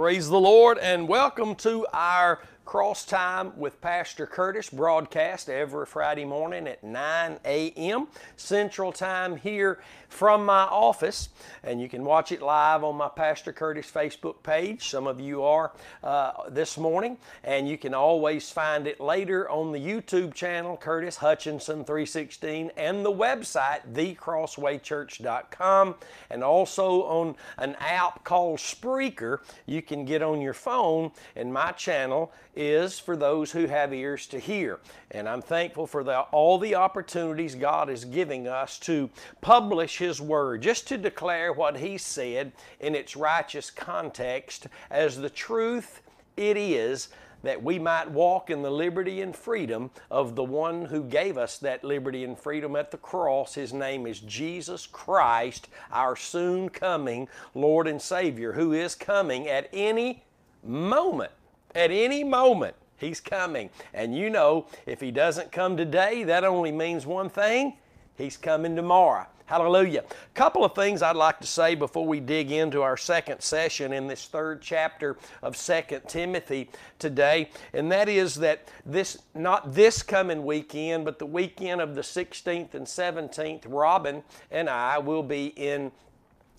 Praise the Lord and welcome to our Cross Time with Pastor Curtis broadcast every Friday morning at 9 a.m. Central Time here from my office. And you can watch it live on my Pastor Curtis Facebook page. Some of you are uh, this morning. And you can always find it later on the YouTube channel, Curtis Hutchinson 316, and the website, thecrosswaychurch.com. And also on an app called Spreaker, you can get on your phone. And my channel is for those who have ears to hear. And I'm thankful for the, all the opportunities God is giving us to publish His Word, just to declare what He said in its righteous context as the truth it is that we might walk in the liberty and freedom of the one who gave us that liberty and freedom at the cross. His name is Jesus Christ, our soon coming Lord and Savior, who is coming at any moment. At any moment. He's coming. And you know, if He doesn't come today, that only means one thing He's coming tomorrow. Hallelujah. A couple of things I'd like to say before we dig into our second session in this third chapter of Second Timothy today, and that is that this, not this coming weekend, but the weekend of the 16th and 17th, Robin and I will be in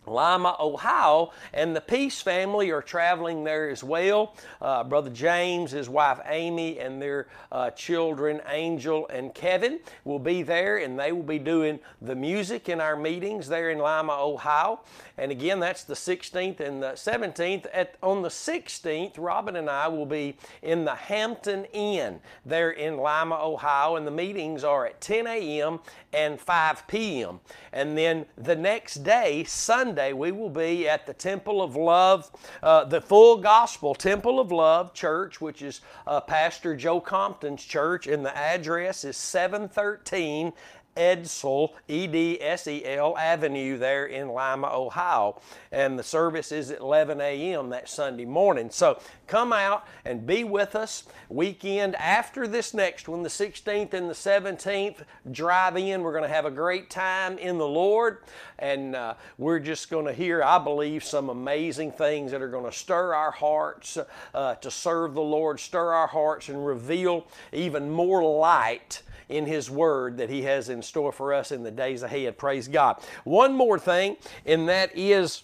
Lima, Ohio, and the Peace family are traveling there as well. Uh, Brother James, his wife Amy, and their uh, children Angel and Kevin will be there, and they will be doing the music in our meetings there in Lima, Ohio. And again, that's the 16th and the 17th. At, on the 16th, Robin and I will be in the Hampton Inn there in Lima, Ohio, and the meetings are at 10 a.m. and 5 p.m. And then the next day, Sunday, we will be at the Temple of Love, uh, the Full Gospel Temple of Love Church, which is uh, Pastor Joe Compton's church, and the address is 713 Edsel, E D S E L Avenue there in Lima, Ohio. And the service is at 11 a.m. that Sunday morning. So come out and be with us weekend after this next one, the 16th and the 17th. Drive in. We're going to have a great time in the Lord. And uh, we're just going to hear, I believe, some amazing things that are going to stir our hearts uh, to serve the Lord, stir our hearts, and reveal even more light in His Word that He has in store for us in the days ahead. Praise God. One more thing, and that is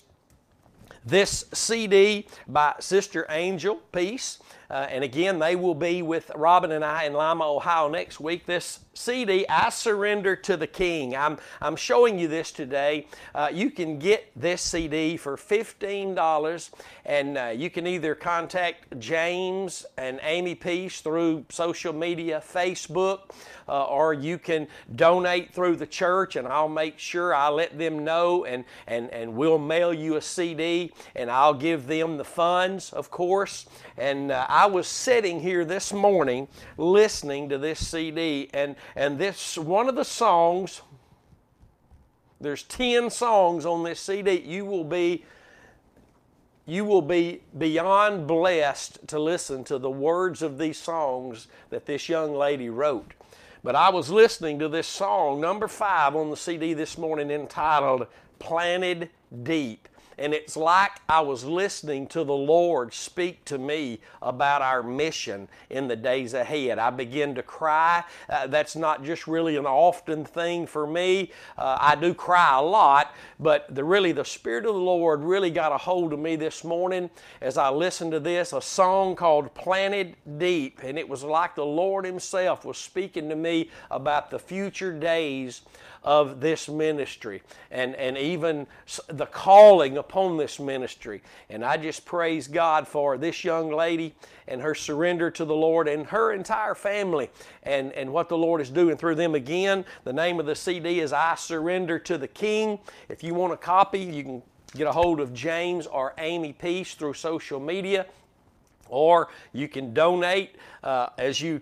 this CD by Sister Angel Peace. Uh, and again, they will be with Robin and I in Lima, Ohio next week. This CD, I Surrender to the King. I'm, I'm showing you this today. Uh, you can get this CD for $15, and uh, you can either contact James and Amy Peace through social media, Facebook, uh, or you can donate through the church, and I'll make sure I let them know, and, and, and we'll mail you a CD, and I'll give them the funds, of course. And uh, I was sitting here this morning listening to this CD, and, and this one of the songs, there's 10 songs on this CD. You will be you will be beyond blessed to listen to the words of these songs that this young lady wrote. But I was listening to this song, number five on the CD this morning, entitled Planted Deep. And it's like I was listening to the Lord speak to me about our mission in the days ahead. I begin to cry. Uh, that's not just really an often thing for me. Uh, I do cry a lot, but the, really the Spirit of the Lord really got a hold of me this morning as I listened to this, a song called Planted Deep. And it was like the Lord Himself was speaking to me about the future days of this ministry and, and even the calling upon this ministry. And I just praise God for this young lady and her surrender to the Lord and her entire family and, and what the Lord is doing through them. Again, the name of the CD is I Surrender to the King. If you want a copy, you can get a hold of James or Amy Peace through social media, or you can donate uh, as you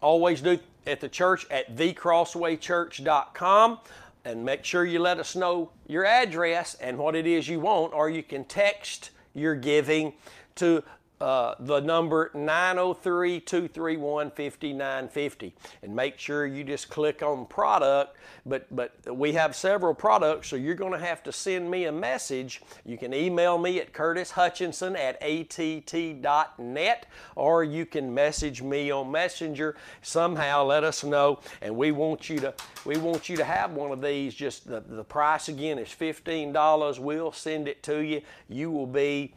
always do at the church at thecrosswaychurch.com and make sure you let us know your address and what it is you want, or you can text your giving to uh, the number 903 231 5950 and make sure you just click on product. But, but we have several products, so you're going to have to send me a message. You can email me at Curtis Hutchinson at att.net or you can message me on Messenger. Somehow let us know, and we want you to we want you to have one of these. Just the, the price again is $15. We'll send it to you. You will be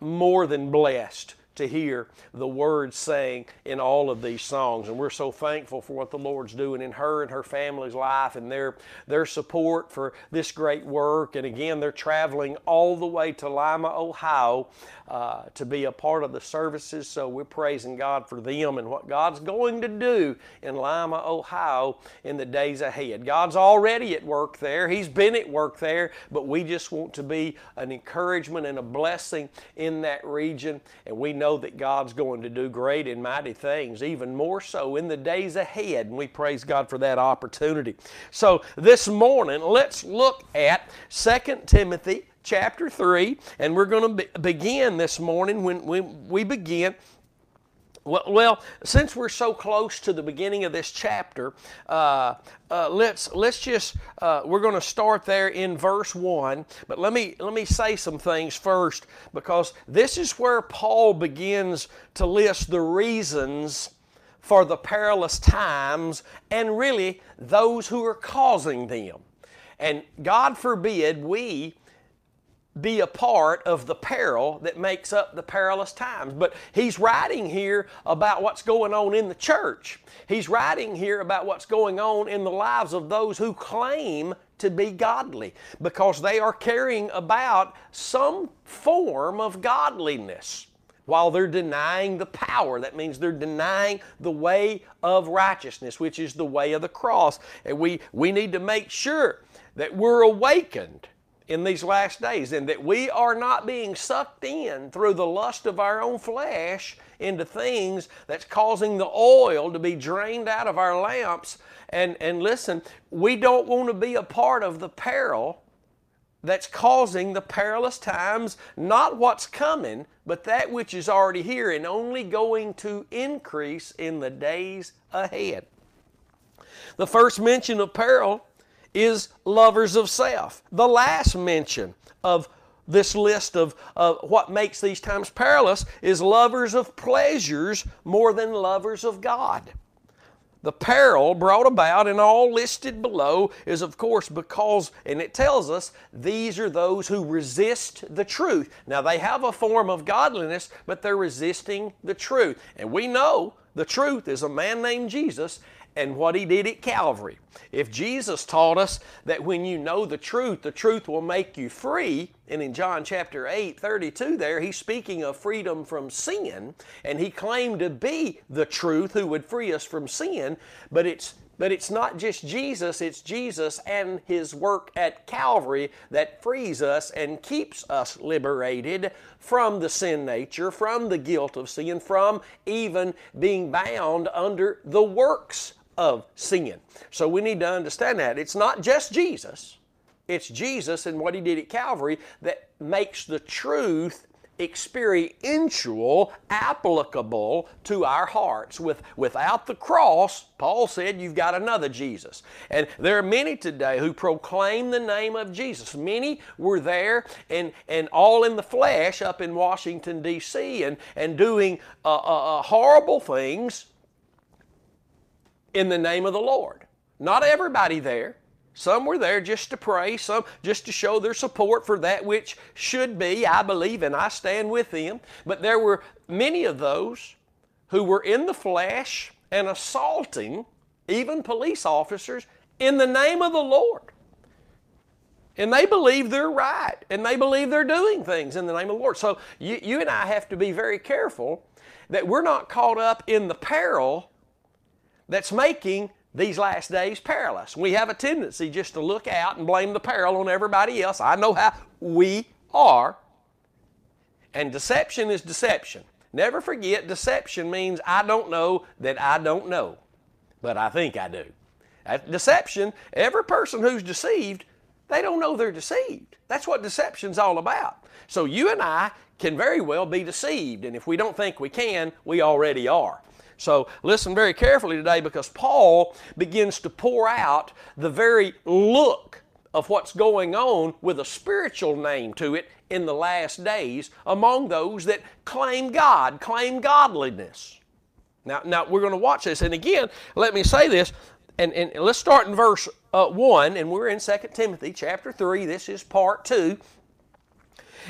more than blessed to hear the words sang in all of these songs. And we're so thankful for what the Lord's doing in her and her family's life and their, their support for this great work. And again, they're traveling all the way to Lima, Ohio uh, to be a part of the services. So we're praising God for them and what God's going to do in Lima, Ohio in the days ahead. God's already at work there, He's been at work there, but we just want to be an encouragement and a blessing in that region. And we know that God's going to do great and mighty things, even more so in the days ahead. And we praise God for that opportunity. So this morning, let's look at 2 Timothy chapter 3, and we're going to be, begin this morning when, we begin. Well, well, since we're so close to the beginning of this chapter, uh, uh, let's let's just uh, we're going to start there in verse one. But let me let me say some things first because this is where Paul begins to list the reasons for the perilous times and really those who are causing them. And God forbid we be a part of the peril that makes up the perilous times. But he's writing here about what's going on in the church. He's writing here about what's going on in the lives of those who claim to be godly because they are carrying about some form of godliness while they're denying the power. That means they're denying the way of righteousness, which is the way of the cross. And we, we need to make sure that we're awakened in these last days and that we are not being sucked in through the lust of our own flesh into things that's causing the oil to be drained out of our lamps. And and listen we don't want to be a part of the peril that's causing the perilous times not what's coming but that which is already here and only going to increase in the days ahead. The first mention of peril is lovers of self. The last mention of this list of uh, what makes these times perilous is lovers of pleasures more than lovers of God. The peril brought about and all listed below is, of course, because, and it tells us, these are those who resist the truth. Now, they have a form of godliness, but they're resisting the truth. And we know the truth is a man named Jesus, and what he did at Calvary. If Jesus taught us that when you know the truth, the truth will make you free, and in John chapter 8, 32, there, he's speaking of freedom from sin, and he claimed to be the truth who would free us from sin, but it's but it's not just Jesus, it's Jesus and His work at Calvary that frees us and keeps us liberated from the sin nature, from the guilt of sin, from even being bound under the works of sin. So we need to understand that. It's not just Jesus, it's Jesus and what He did at Calvary that makes the truth experiential, applicable to our hearts. With, without the cross, Paul said, you've got another Jesus. And there are many today who proclaim the name of Jesus. Many were there and, and all in the flesh up in Washington, D.C., and, and doing uh, uh, uh horrible things in the name of the Lord. Not everybody there. Some were there just to pray, some just to show their support for that which should be, I believe, and I stand with them. But there were many of those who were in the flesh and assaulting even police officers in the name of the Lord. And they believe they're right, and they believe they're doing things in the name of the Lord. So you, you and I have to be very careful that we're not caught up in the peril that's making these last days perilous. We have a tendency just to look out and blame the peril on everybody else. I know how we are. And deception is deception. Never forget, deception means I don't know that I don't know, but I think I do. At deception, every person who's deceived They don't know they're deceived. That's what deception's all about. So you and I can very well be deceived, and if we don't think we can, we already are. So listen very carefully today because Paul begins to pour out the very look of what's going on with a spiritual name to it in the last days among those that claim God, claim godliness. Now, now we're going to watch this. And again, let me say this, and, and let's start in verse uh, 1, and we're in 2 Timothy chapter 3. This is part 2.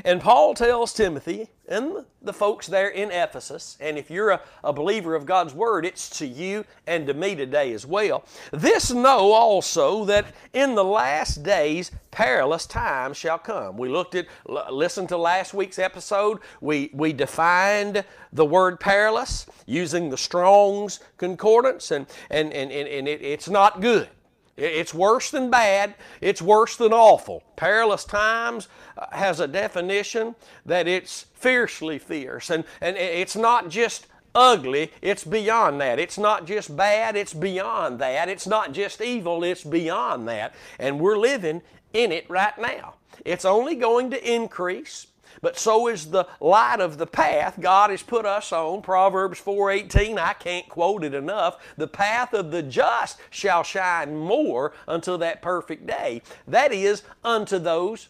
And Paul tells Timothy and the folks there in Ephesus, and if you're a, a, believer of God's Word, it's to you and to me today as well. This know also that in the last days perilous times shall come. We looked at, listened to last week's episode. We, we defined the word perilous using the Strong's Concordance, and, and, and, and it, it's not good. It's worse than bad. It's worse than awful. Perilous times uh, has a definition that it's fiercely fierce. And, and it's not just ugly, it's beyond that. It's not just bad, it's beyond that. It's not just evil, it's beyond that. And we're living in it right now. It's only going to increase but so is the light of the path God has put us on. Proverbs 4:18, I can't quote it enough. The path of the just shall shine more until that perfect day. That is unto those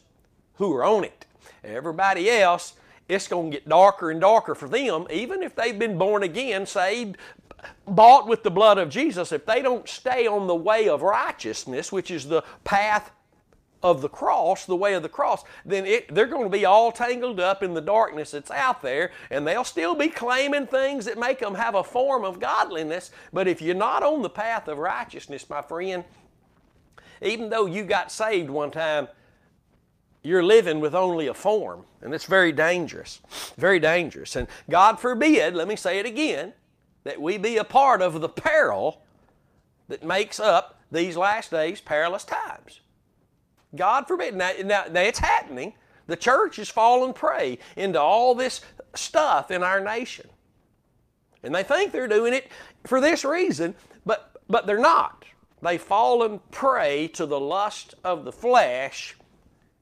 who are on it. Everybody else, it's going to get darker and darker for them, even if they've been born again, saved, bought with the blood of Jesus. If they don't stay on the way of righteousness, which is the path of the cross, the way of the cross, then it, they're going to be all tangled up in the darkness that's out there, and they'll still be claiming things that make them have a form of godliness. But if you're not on the path of righteousness, my friend, even though you got saved one time, you're living with only a form, and it's very dangerous. Very dangerous. And God forbid, let me say it again, that we be a part of the peril that makes up these last days perilous times. God forbid. Now, now, now it's happening. The church is falling prey into all this stuff in our nation. And they think they're doing it for this reason, but, but they're not. They've fallen prey to the lust of the flesh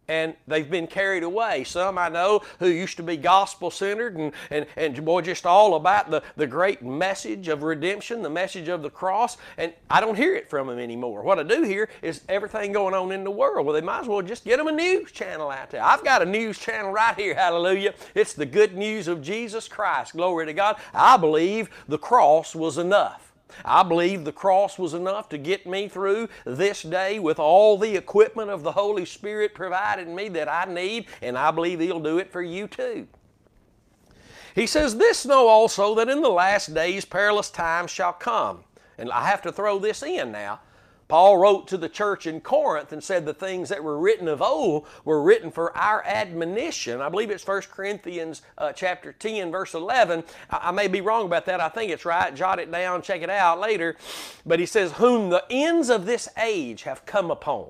and they've been carried away. Some I know who used to be gospel centered and, and, and boy, just all about the, the great message of redemption, the message of the cross, and I don't hear it from them anymore. What I do hear is everything going on in the world. Well, they might as well just get them a news channel out there. I've got a news channel right here, hallelujah. It's the good news of Jesus Christ. Glory to God. I believe the cross was enough. I believe the cross was enough to get me through this day with all the equipment of the Holy Spirit provided me that I need, and I believe He'll do it for you too. He says, This know also that in the last days perilous times shall come. And I have to throw this in now. Paul wrote to the church in Corinth and said the things that were written of old were written for our admonition. I believe it's 1 Corinthians uh, chapter 10, verse 11. I, I may be wrong about that. I think it's right. Jot it down, check it out later. But he says, Whom the ends of this age have come upon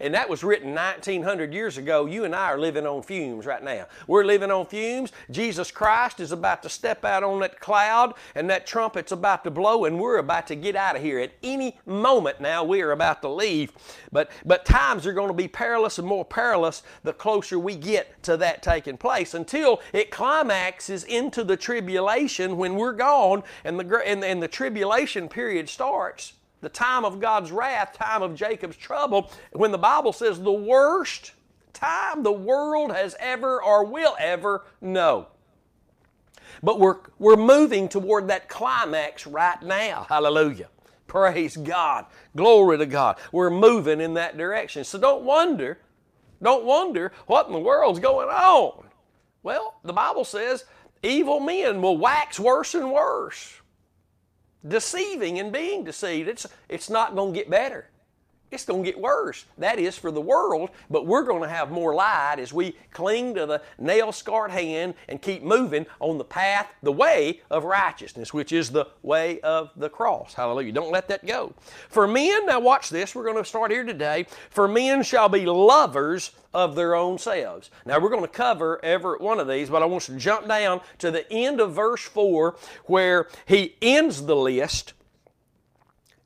and that was written 1900 years ago. You and I are living on fumes right now. We're living on fumes. Jesus Christ is about to step out on that cloud, and that trumpet's about to blow, and we're about to get out of here. At any moment now, we are about to leave. But, but times are going to be perilous and more perilous the closer we get to that taking place until it climaxes into the tribulation when we're gone and the, and, and the tribulation period starts the time of God's wrath, time of Jacob's trouble, when the Bible says the worst time the world has ever or will ever know. But we're, we're moving toward that climax right now. Hallelujah. Praise God. Glory to God. We're moving in that direction. So don't wonder, don't wonder what in the world's going on. Well, the Bible says evil men will wax worse and worse deceiving and being deceived. It's, it's not going to get better. It's going to get worse. That is for the world, but we're going to have more light as we cling to the nail scarred hand and keep moving on the path, the way of righteousness, which is the way of the cross. Hallelujah. Don't let that go. For men, now watch this, we're going to start here today. For men shall be lovers of their own selves. Now we're going to cover every one of these, but I want you to jump down to the end of verse 4 where he ends the list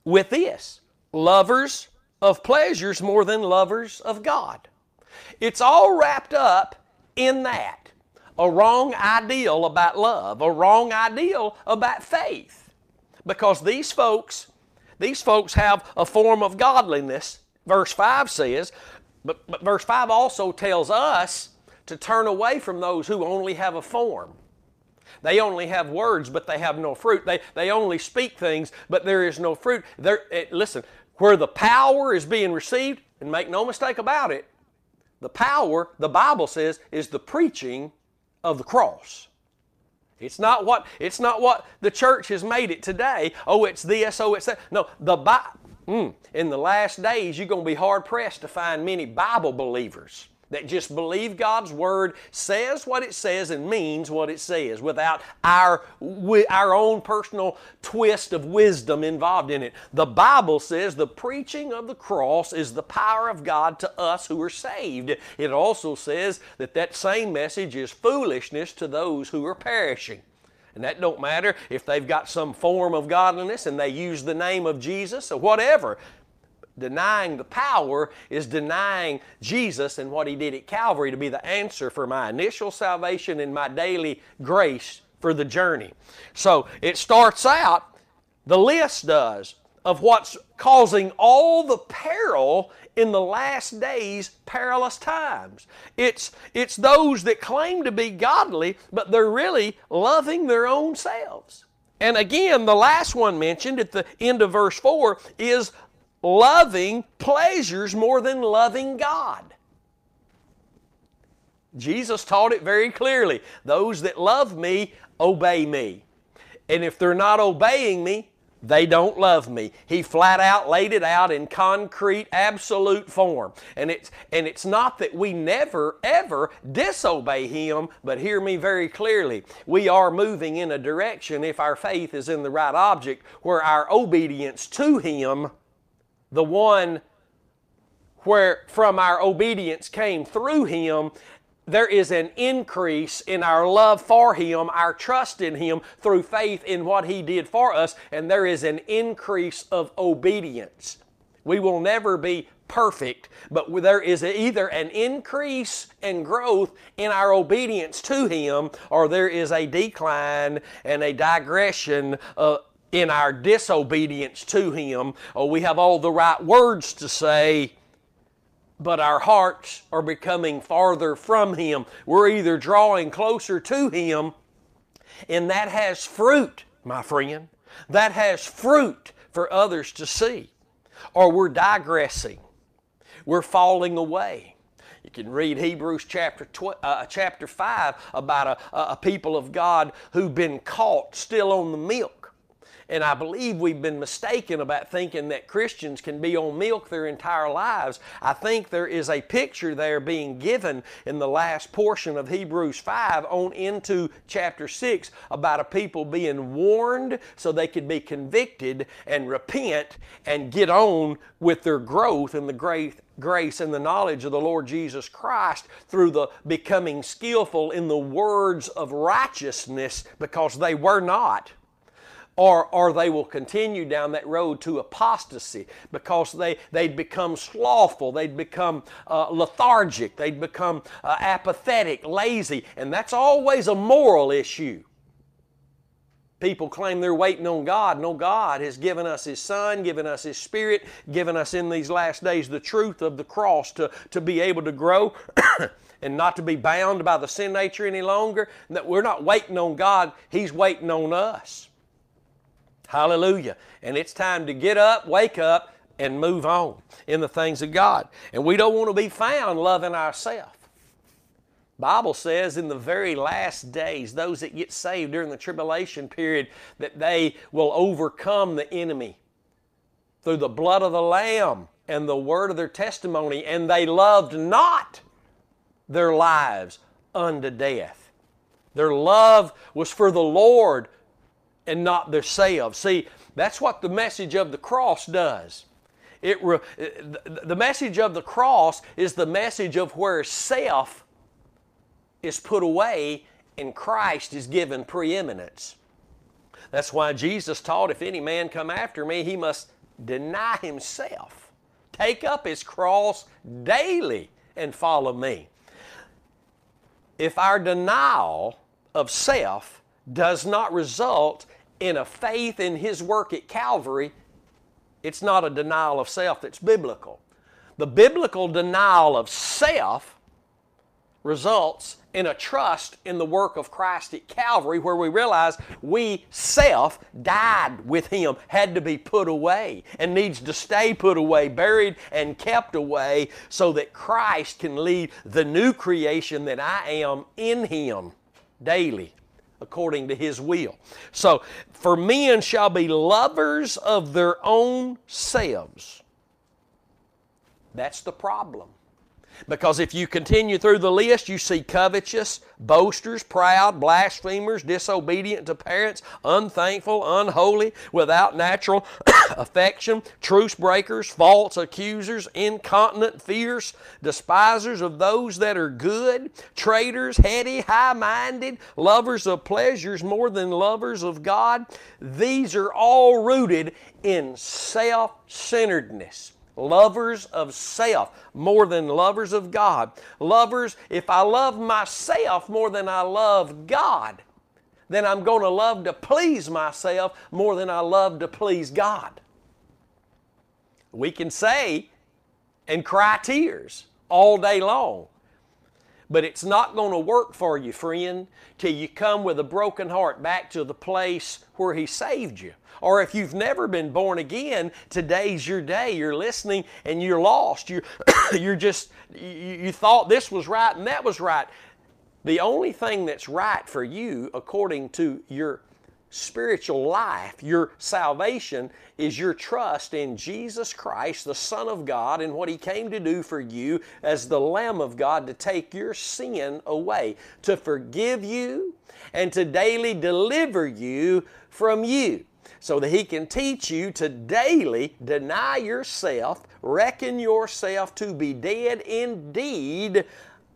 with this lovers of pleasures more than lovers of God. It's all wrapped up in that. A wrong ideal about love, a wrong ideal about faith. Because these folks, these folks have a form of godliness, verse 5 says, but, but verse 5 also tells us to turn away from those who only have a form. They only have words, but they have no fruit. They, they only speak things, but there is no fruit. There, eh, listen, where the power is being received, and make no mistake about it, the power, the Bible says, is the preaching of the cross. It's not what it's not what the church has made it today. Oh, it's this. Oh, it's that. No, the mm, in the last days, you're going to be hard pressed to find many Bible believers that just believe God's word says what it says and means what it says without our, our own personal twist of wisdom involved in it. The Bible says the preaching of the cross is the power of God to us who are saved. It also says that that same message is foolishness to those who are perishing. And that don't matter if they've got some form of godliness and they use the name of Jesus or whatever denying the power is denying Jesus and what He did at Calvary to be the answer for my initial salvation and my daily grace for the journey. So it starts out, the list does, of what's causing all the peril in the last days perilous times. It's, it's those that claim to be godly, but they're really loving their own selves. And again, the last one mentioned at the end of verse 4 is loving pleasures more than loving God. Jesus taught it very clearly. Those that love me obey me. And if they're not obeying me, they don't love me. He flat out laid it out in concrete, absolute form. And it's, and it's not that we never, ever disobey Him, but hear me very clearly. We are moving in a direction, if our faith is in the right object, where our obedience to Him the one where from our obedience came through him there is an increase in our love for Him, our trust in Him through faith in what He did for us, and there is an increase of obedience. We will never be perfect, but there is either an increase and growth in our obedience to Him, or there is a decline and a digression uh, in our disobedience to Him, or we have all the right words to say, but our hearts are becoming farther from Him. We're either drawing closer to Him, and that has fruit, my friend. That has fruit for others to see. Or we're digressing. We're falling away. You can read Hebrews chapter, tw- uh, chapter 5 about a, a people of God who've been caught still on the milk and I believe we've been mistaken about thinking that Christians can be on milk their entire lives. I think there is a picture there being given in the last portion of Hebrews 5 on into chapter 6 about a people being warned so they could be convicted and repent and get on with their growth in the great grace and the knowledge of the Lord Jesus Christ through the becoming skillful in the words of righteousness because they were not or, or they will continue down that road to apostasy because they, they'd become slothful, they'd become uh, lethargic, they'd become uh, apathetic, lazy, and that's always a moral issue. People claim they're waiting on God. No, God has given us His Son, given us His Spirit, given us in these last days the truth of the cross to, to be able to grow and not to be bound by the sin nature any longer. That we're not waiting on God, He's waiting on us. Hallelujah. And it's time to get up, wake up, and move on in the things of God. And we don't want to be found loving ourselves. Bible says in the very last days, those that get saved during the tribulation period, that they will overcome the enemy through the blood of the Lamb and the word of their testimony, and they loved not their lives unto death. Their love was for the Lord and not themselves. See, that's what the message of the cross does. It re, the message of the cross is the message of where self is put away and Christ is given preeminence. That's why Jesus taught if any man come after me, he must deny himself take up his cross daily and follow me. If our denial of self does not result in a faith in his work at Calvary, it's not a denial of self that's biblical. The biblical denial of self results in a trust in the work of Christ at Calvary where we realize we self died with Him, had to be put away, and needs to stay put away, buried and kept away, so that Christ can lead the new creation that I am in Him daily according to His will. So, for men shall be lovers of their own selves. That's the problem. Because if you continue through the list, you see covetous, boasters, proud, blasphemers, disobedient to parents, unthankful, unholy, without natural affection, truce breakers, false accusers, incontinent, fierce, despisers of those that are good, traitors, heady, high minded, lovers of pleasures more than lovers of God. These are all rooted in self centeredness lovers of self more than lovers of God. Lovers, if I love myself more than I love God, then I'm going to love to please myself more than I love to please God. We can say and cry tears all day long, but it's not going to work for you, friend, till you come with a broken heart back to the place where He saved you. Or if you've never been born again, today's your day. You're listening and you're lost. You're, you're just, you, you thought this was right and that was right. The only thing that's right for you, according to your spiritual life, your salvation, is your trust in Jesus Christ, the Son of God, and what He came to do for you as the Lamb of God to take your sin away, to forgive you, and to daily deliver you from you so that He can teach you to daily deny yourself, reckon yourself to be dead indeed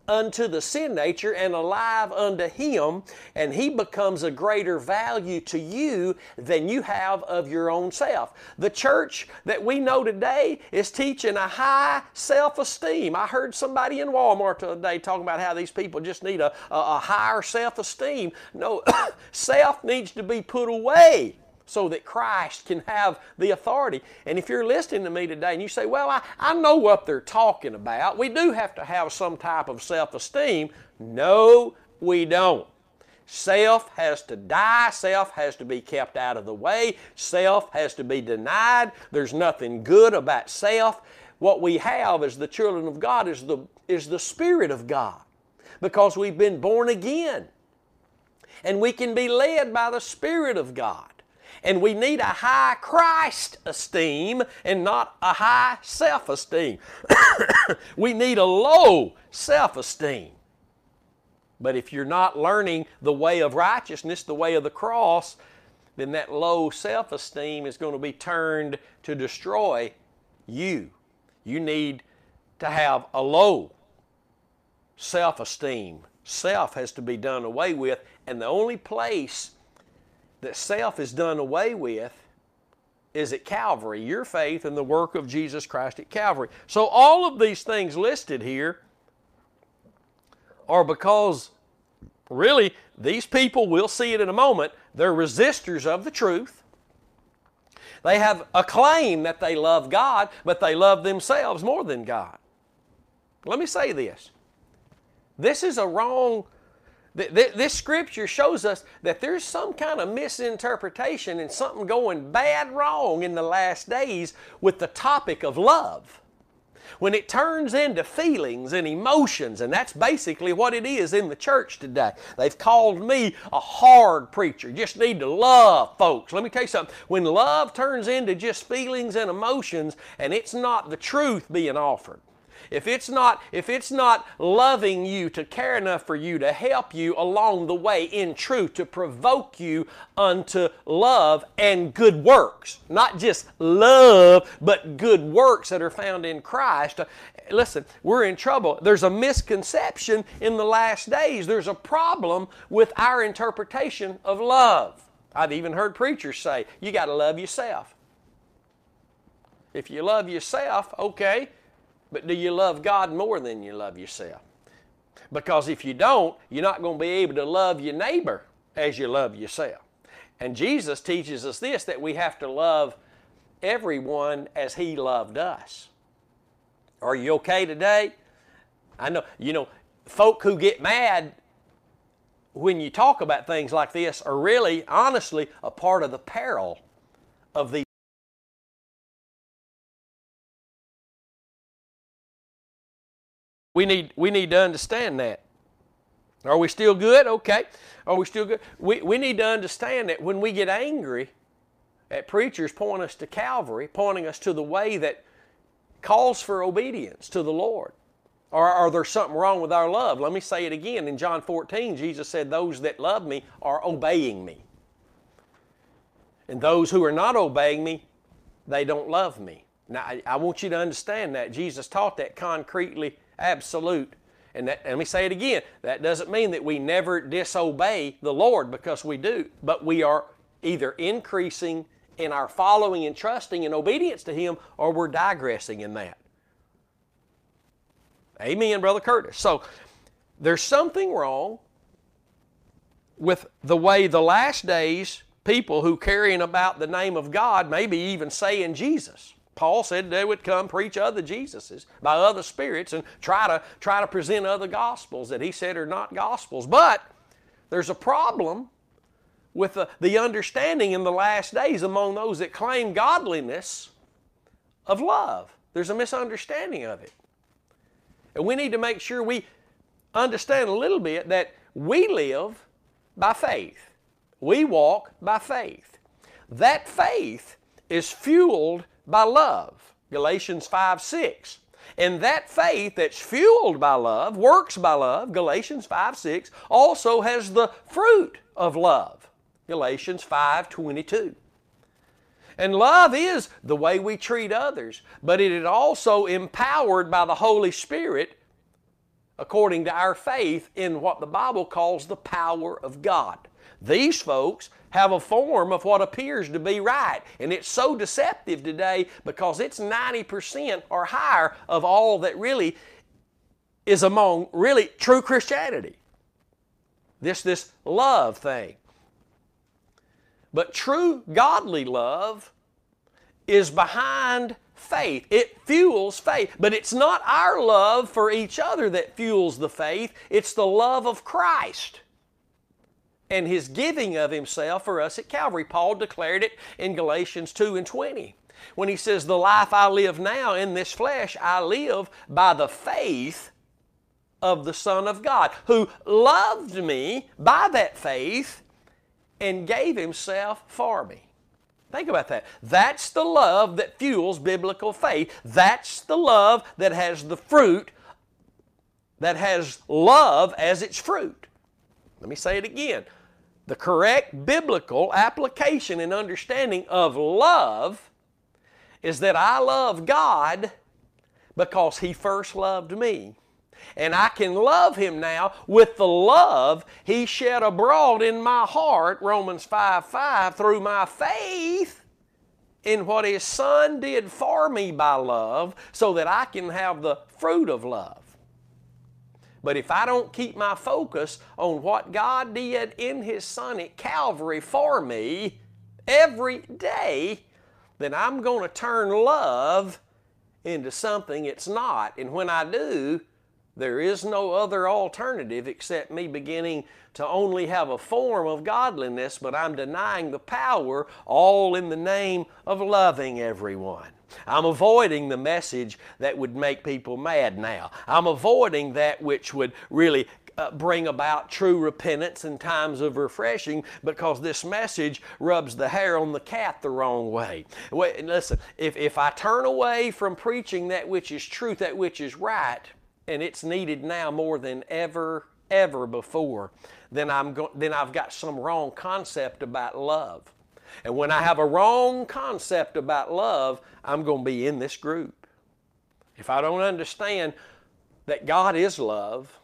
unto the sin nature and alive unto Him, and He becomes a greater value to you than you have of your own self. The church that we know today is teaching a high self esteem. I heard somebody in Walmart today talking about how these people just need a, a, a higher self esteem. No, self needs to be put away so that Christ can have the authority. And if you're listening to me today and you say, Well, I, I know what they're talking about, we do have to have some type of self esteem. No, we don't. Self has to die. Self has to be kept out of the way. Self has to be denied. There's nothing good about self. What we have as the children of God is the, is the Spirit of God because we've been born again. And we can be led by the Spirit of God. And we need a high Christ esteem and not a high self esteem. we need a low self esteem. But if you're not learning the way of righteousness, the way of the cross, then that low self esteem is going to be turned to destroy you. You need to have a low self esteem. Self has to be done away with, and the only place that self is done away with is at Calvary, your faith in the work of Jesus Christ at Calvary. So, all of these things listed here are because really these people, we'll see it in a moment, they're resistors of the truth. They have a claim that they love God, but they love themselves more than God. Let me say this this is a wrong this scripture shows us that there's some kind of misinterpretation and something going bad wrong in the last days with the topic of love. When it turns into feelings and emotions, and that's basically what it is in the church today. They've called me a hard preacher. Just need to love folks. Let me tell you something. When love turns into just feelings and emotions, and it's not the truth being offered, if it's not if it's not loving you to care enough for you to help you along the way in truth to provoke you unto love and good works not just love but good works that are found in Christ uh, listen we're in trouble. There's a misconception in the last days. There's a problem with our interpretation of love. I've even heard preachers say you got to love yourself. If you love yourself, okay, but do you love God more than you love yourself? Because if you don't, you're not going to be able to love your neighbor as you love yourself. And Jesus teaches us this that we have to love everyone as He loved us. Are you okay today? I know, you know, folk who get mad when you talk about things like this are really, honestly, a part of the peril of these. We need, we need to understand that. Are we still good? Okay. Are we still good? We, we need to understand that when we get angry at preachers pointing us to Calvary, pointing us to the way that calls for obedience to the Lord, or are there something wrong with our love? Let me say it again. In John 14, Jesus said, Those that love me are obeying me. And those who are not obeying me, they don't love me. Now, I, I want you to understand that. Jesus taught that concretely, absolute. And that, let me say it again. That doesn't mean that we never disobey the Lord because we do, but we are either increasing in our following and trusting and obedience to Him or we're digressing in that. Amen, Brother Curtis. So there's something wrong with the way the last days people who carrying about the name of God, maybe even saying Jesus. Paul said they would come preach other Jesuses by other spirits and try to try to present other gospels that he said are not gospels. But there's a problem with the, the understanding in the last days among those that claim godliness of love. There's a misunderstanding of it. And we need to make sure we understand a little bit that we live by faith. We walk by faith. That faith is fueled by love. Galatians 5 6. And that faith that's fueled by love, works by love, Galatians 5 6, also has the fruit of love. Galatians 5 22. And love is the way we treat others, but it is also empowered by the Holy Spirit according to our faith in what the Bible calls the power of God. These folks have a form of what appears to be right. And it's so deceptive today because it's 90% or higher of all that really is among really true Christianity. This, this love thing. But true godly love is behind faith. It fuels faith. But it's not our love for each other that fuels the faith, it's the love of Christ and his giving of himself for us at Calvary. Paul declared it in Galatians 2 and 20 when he says, The life I live now in this flesh, I live by the faith of the Son of God, who loved me by that faith and gave himself for me. Think about that. That's the love that fuels biblical faith. That's the love that has the fruit, that has love as its fruit. Let me say it again. The correct biblical application and understanding of love is that I love God because He first loved me. And I can love Him now with the love He shed abroad in my heart, Romans 5 5, through my faith in what His Son did for me by love, so that I can have the fruit of love. But if I don't keep my focus on what God did in His Son at Calvary for me every day, then I'm going to turn love into something it's not. And when I do, there is no other alternative except me beginning to only have a form of godliness, but I'm denying the power, all in the name of loving everyone. I'm avoiding the message that would make people mad now. I'm avoiding that which would really uh, bring about true repentance and times of refreshing because this message rubs the hair on the cat the wrong way. Wait, listen, if, if I turn away from preaching that which is truth, that which is right, and it's needed now more than ever, ever before, then, I'm go- then I've got some wrong concept about love. And when I have a wrong concept about love, I'm going to be in this group. If I don't understand that God is love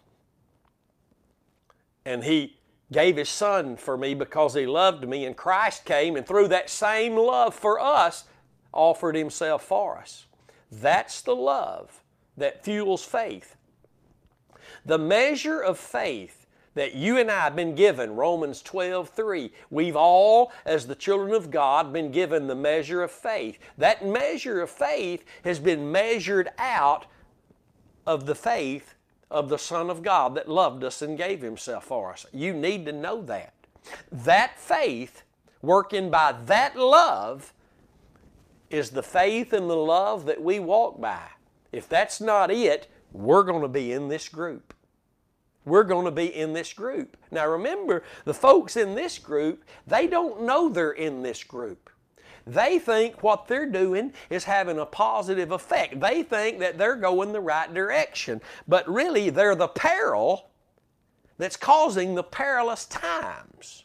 and He gave His Son for me because He loved me, and Christ came, and through that same love for us, offered himself for us. That's the love that fuels faith. The measure of faith that you and I have been given, Romans 12, 3. We've all, as the children of God, been given the measure of faith. That measure of faith has been measured out of the faith of the Son of God that loved us and gave Himself for us. You need to know that. That faith, working by that love, is the faith and the love that we walk by. If that's not it, we're going to be in this group. We're going to be in this group. Now remember, the folks in this group, they don't know they're in this group. They think what they're doing is having a positive effect. They think that they're going the right direction. But really, they're the peril that's causing the perilous times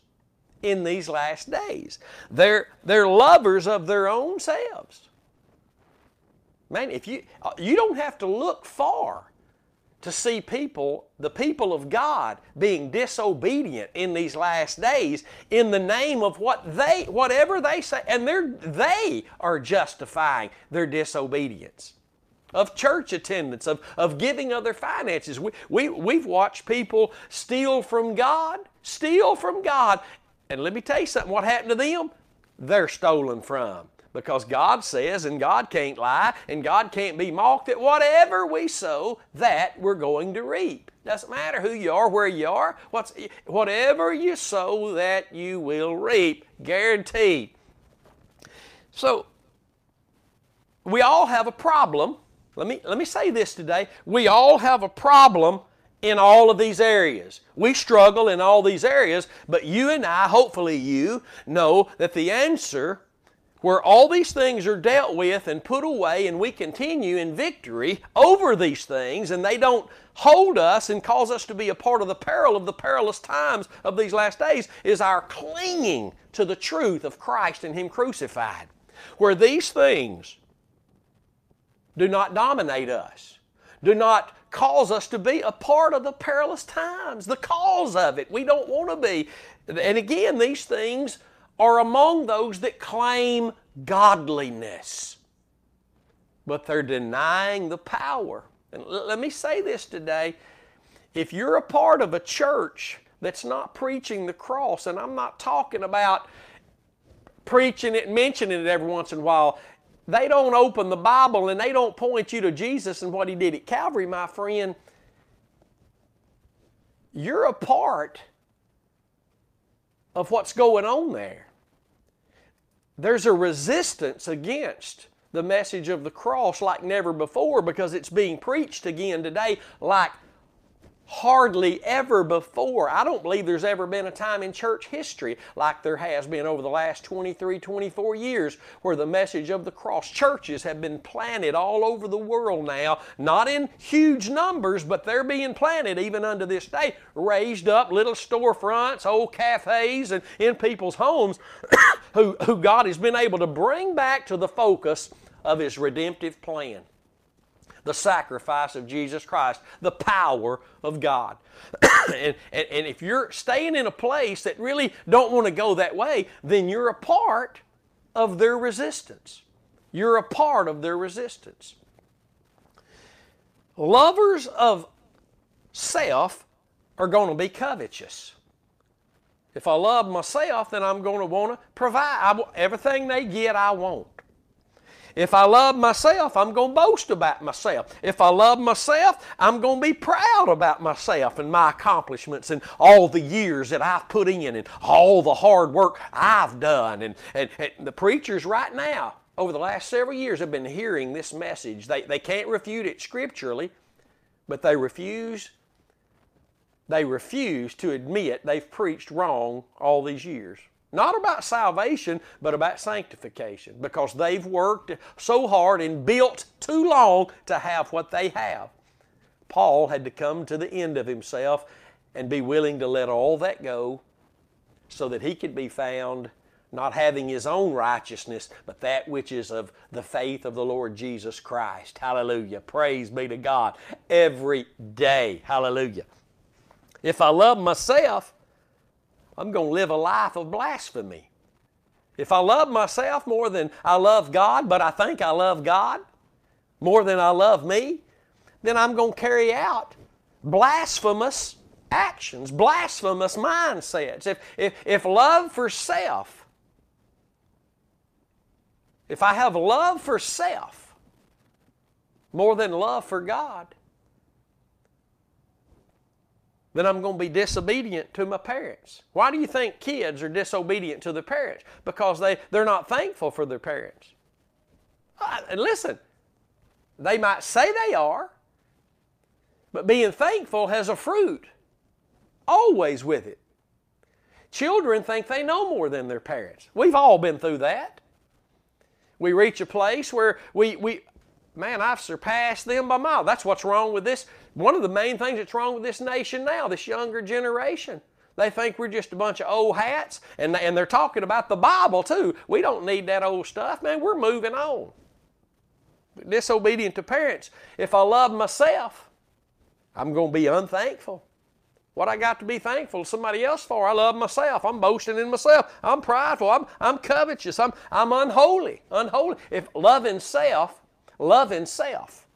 in these last days. They're, they're lovers of their own selves. Man, if you you don't have to look far to see people, the people of God, being disobedient in these last days in the name of what they, whatever they say, and they're, they are justifying their disobedience. Of church attendance, of, of giving other finances. We, we, we've watched people steal from God, steal from God. And let me tell you something what happened to them? They're stolen from because God says, and God can't lie, and God can't be mocked, that whatever we sow, that we're going to reap. Doesn't matter who you are, where you are, what's, whatever you sow, that you will reap. Guaranteed. So, we all have a problem. Let me, let me say this today. We all have a problem in all of these areas. We struggle in all these areas, but you and I, hopefully you, know that the answer where all these things are dealt with and put away, and we continue in victory over these things, and they don't hold us and cause us to be a part of the peril of the perilous times of these last days, is our clinging to the truth of Christ and Him crucified. Where these things do not dominate us, do not cause us to be a part of the perilous times, the cause of it. We don't want to be. And again, these things are among those that claim godliness, but they're denying the power. And let me say this today if you're a part of a church that's not preaching the cross, and I'm not talking about preaching it, and mentioning it every once in a while, they don't open the Bible and they don't point you to Jesus and what He did at Calvary, my friend. You're a part of what's going on there. There's a resistance against the message of the cross like never before because it's being preached again today like hardly ever before. I don't believe there's ever been a time in church history like there has been over the last 23, 24 years where the message of the cross. Churches have been planted all over the world now, not in huge numbers, but they're being planted even unto this day, raised up little storefronts, old cafes, and in people's homes who, who God has been able to bring back to the focus of His redemptive plan the sacrifice of Jesus Christ, the power of God. and, and, and if you're staying in a place that really don't want to go that way, then you're a part of their resistance. You're a part of their resistance. Lovers of self are going to be covetous. If I love myself, then I'm going to want to provide I, everything they get, I want. If I love myself, I'm going to boast about myself. If I love myself, I'm going to be proud about myself and my accomplishments and all the years that I've put in and all the hard work I've done. And, and, and the preachers right now, over the last several years, have been hearing this message. They, they can't refute it scripturally, but they refuse they refuse to admit they've preached wrong all these years. Not about salvation, but about sanctification because they've worked so hard and built too long to have what they have. Paul had to come to the end of himself and be willing to let all that go so that he could be found not having his own righteousness, but that which is of the faith of the Lord Jesus Christ. Hallelujah. Praise be to God every day. Hallelujah. If I love myself, I'm going to live a life of blasphemy. if I love myself more than I love God, but I think I love God more than I love me, then I'm going to carry out blasphemous actions, blasphemous mindsets. If, if, if love for self, if I have love for self more than love for God, then I'm going to be disobedient to my parents. Why do you think kids are disobedient to their parents? Because they, they're not thankful for their parents. And listen, they might say they are, but being thankful has a fruit always with it. Children think they know more than their parents. We've all been through that. We reach a place where we, we man, I've surpassed them by miles. That's what's wrong with this. One of the main things that's wrong with this nation now, this younger generation. They think we're just a bunch of old hats, and, and they're talking about the Bible too. We don't need that old stuff, man. We're moving on. Disobedient to parents. If I love myself, I'm going to be unthankful. What I got to be thankful to somebody else for? I love myself. I'm boasting in myself. I'm prideful. I'm, I'm covetous. I'm, I'm unholy. Unholy. If loving self loving self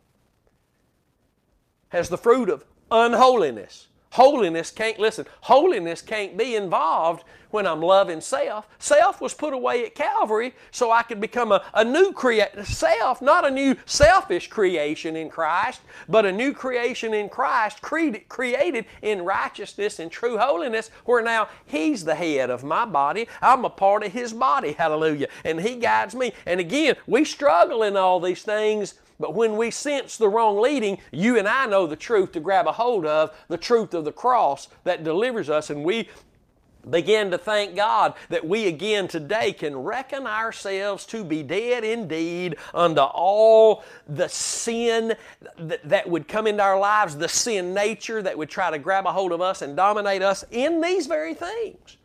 has the fruit of unholiness. Holiness can't, listen, holiness can't be involved when I'm loving self. Self was put away at Calvary so I could become a, a new creation. Self, not a new selfish creation in Christ, but a new creation in Christ cre- created in righteousness and true holiness, where now He's the head of my body. I'm a part of His body. Hallelujah. And He guides me. And again, we struggle in all these things but when we sense the wrong leading, you and I know the truth to grab a hold of, the truth of the cross that delivers us, and we begin to thank God that we again today can reckon ourselves to be dead indeed unto all the sin that, that, would come into our lives, the sin nature that would try to grab a hold of us and dominate us in these very things.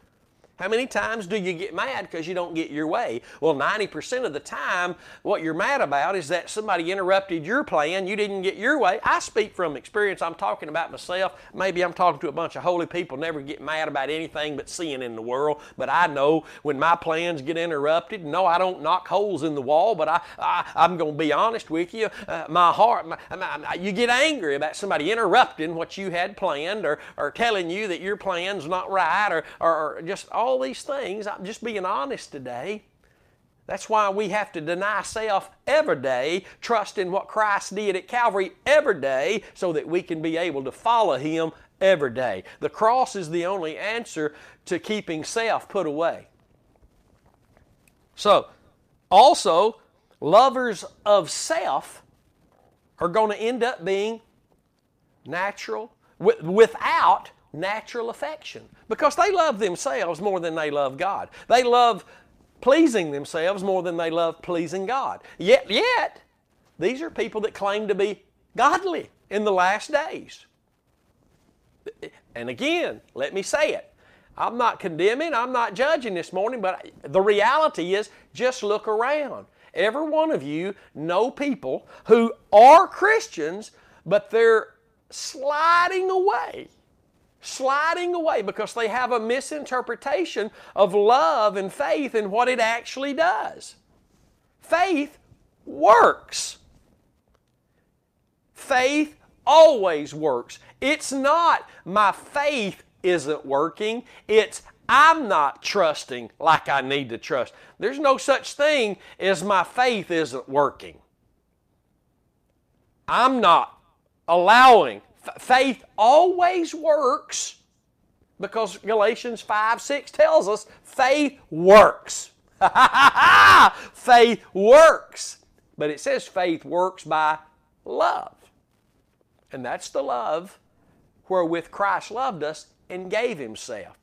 How many times do you get mad because you don't get your way? Well, 90% of the time, what you're mad about is that somebody interrupted your plan, you didn't get your way. I speak from experience, I'm talking about myself. Maybe I'm talking to a bunch of holy people, never get mad about anything but sin in the world. But I know when my plans get interrupted, no, I don't knock holes in the wall, but I, I, am going to be honest with you. Uh, my heart, my, my, you get angry about somebody interrupting what you had planned or, or telling you that your plan's not right or, or, or just all all these things. I'm just being honest today. That's why we have to deny self every day, trust in what Christ did at Calvary every day, so that we can be able to follow Him every day. The cross is the only answer to keeping self put away. So, also, lovers of self are going to end up being natural, without natural affection because they love themselves more than they love God. They love pleasing themselves more than they love pleasing God. Yet, yet, these are people that claim to be godly in the last days. And again, let me say it. I'm not condemning, I'm not judging this morning, but the reality is just look around. Every one of you know people who are Christians, but they're sliding away sliding away because they have a misinterpretation of love and faith and what it actually does. Faith works. Faith always works. It's not my faith isn't working, it's I'm not trusting like I need to trust. There's no such thing as my faith isn't working. I'm not allowing faith always works because Galatians 5 6 tells us faith works. faith works. But it says faith works by love. And that's the love wherewith Christ loved us and gave Himself.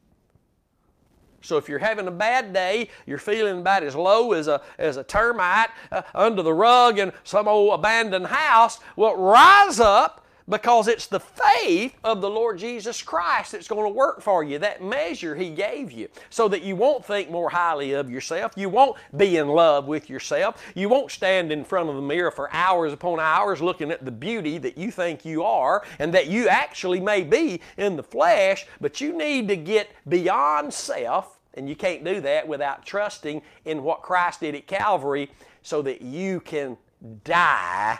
So if you're having a bad day, you're feeling about as low as a, as a termite uh, under the rug in some old abandoned house, well, rise up because it's the faith of the Lord Jesus Christ that's going to work for you, that measure He gave you, so that you won't think more highly of yourself. You won't be in love with yourself. You won't stand in front of the mirror for hours upon hours looking at the beauty that you think you are and that you actually may be in the flesh, but you need to get beyond self And you can't do that without trusting in what Christ did at Calvary so that you can die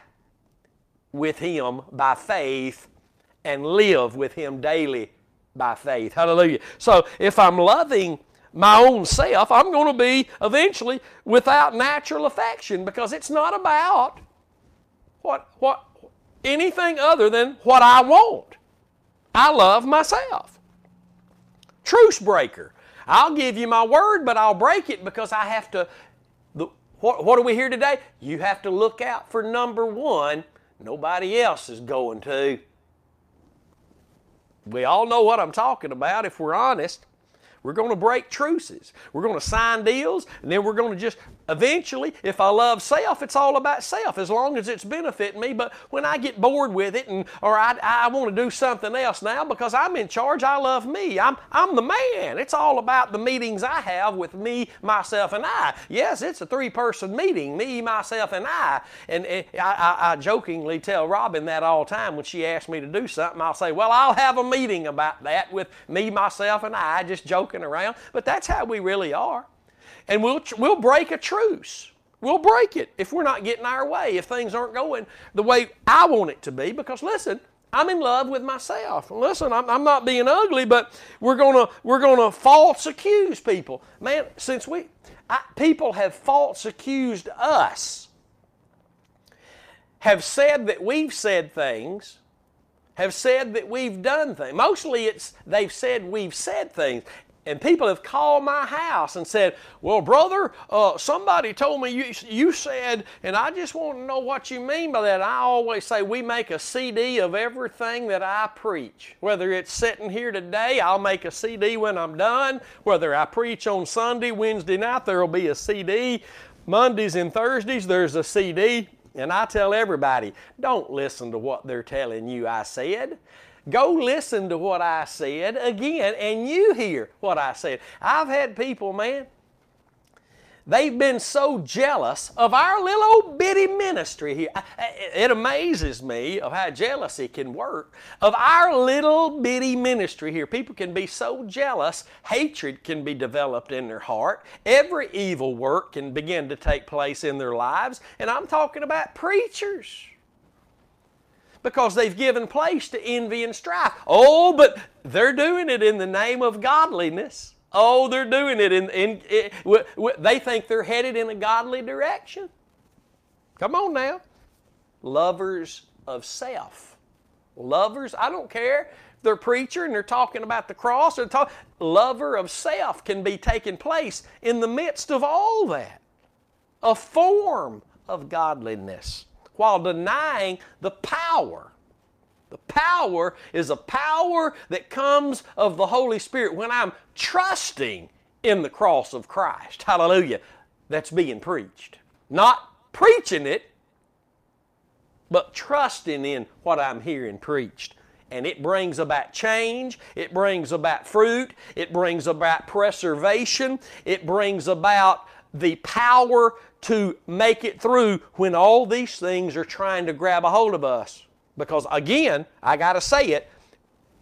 with Him by faith and live with Him daily by faith. Hallelujah. So if I'm loving my own self, I'm going to be eventually without natural affection because it's not about what, what anything other than what I want. I love myself. Truce breaker. I'll give you my word, but I'll break it because I have to. The, what, what are we here today? You have to look out for number one. Nobody else is going to. We all know what I'm talking about if we're honest. We're going to break truces. We're going to sign deals, and then we're going to just eventually, if I love self, it's all about self as long as it's benefiting me. But when I get bored with it, and or I, I want to do something else now because I'm in charge, I love me. I'm I'm the man. It's all about the meetings I have with me, myself, and I. Yes, it's a three-person meeting, me, myself, and I. And, and I, I, I jokingly tell Robin that all the time when she asks me to do something. I'll say, "Well, I'll have a meeting about that with me, myself, and I." Just joking around, but that's how we really are and we'll, we'll break a truce. We'll break it if we're not getting our way, if things aren't going the way I want it to be. Because listen, I'm in love with myself. Listen, I'm, I'm not being ugly, but we're gonna we're gonna false accuse people. Man, since we I, people have false accused us, have said that we've said things, have said that we've done things. Mostly, it's they've said we've said things. And people have called my house and said, Well, brother, uh, somebody told me you, you said, and I just want to know what you mean by that. I always say we make a CD of everything that I preach. Whether it's sitting here today, I'll make a CD when I'm done. Whether I preach on Sunday, Wednesday night, there will be a CD. Mondays and Thursdays, there's a CD. And I tell everybody, don't listen to what they're telling you I said. Go listen to what I said again and you hear what I said. I've had people, man, they've been so jealous of our little old bitty ministry here. It amazes me of how jealousy can work of our little bitty ministry here. People can be so jealous, hatred can be developed in their heart, every evil work can begin to take place in their lives, and I'm talking about preachers because they've given place to envy and strife. Oh, but they're doing it in the name of godliness. Oh, they're doing it in, in, in, they think they're headed in a godly direction. Come on now. Lovers of self. Lovers, I don't care if they're preacher and they're talking about the cross or talk, lover of self can be taking place in the midst of all that. A form of godliness while denying the power. The power is a power that comes of the Holy Spirit when I'm trusting in the cross of Christ. Hallelujah. That's being preached. Not preaching it, but trusting in what I'm hearing preached. And it brings about change, it brings about fruit, it brings about preservation, it brings about the power to make it through when all these things are trying to grab a hold of us. Because again, I got to say it,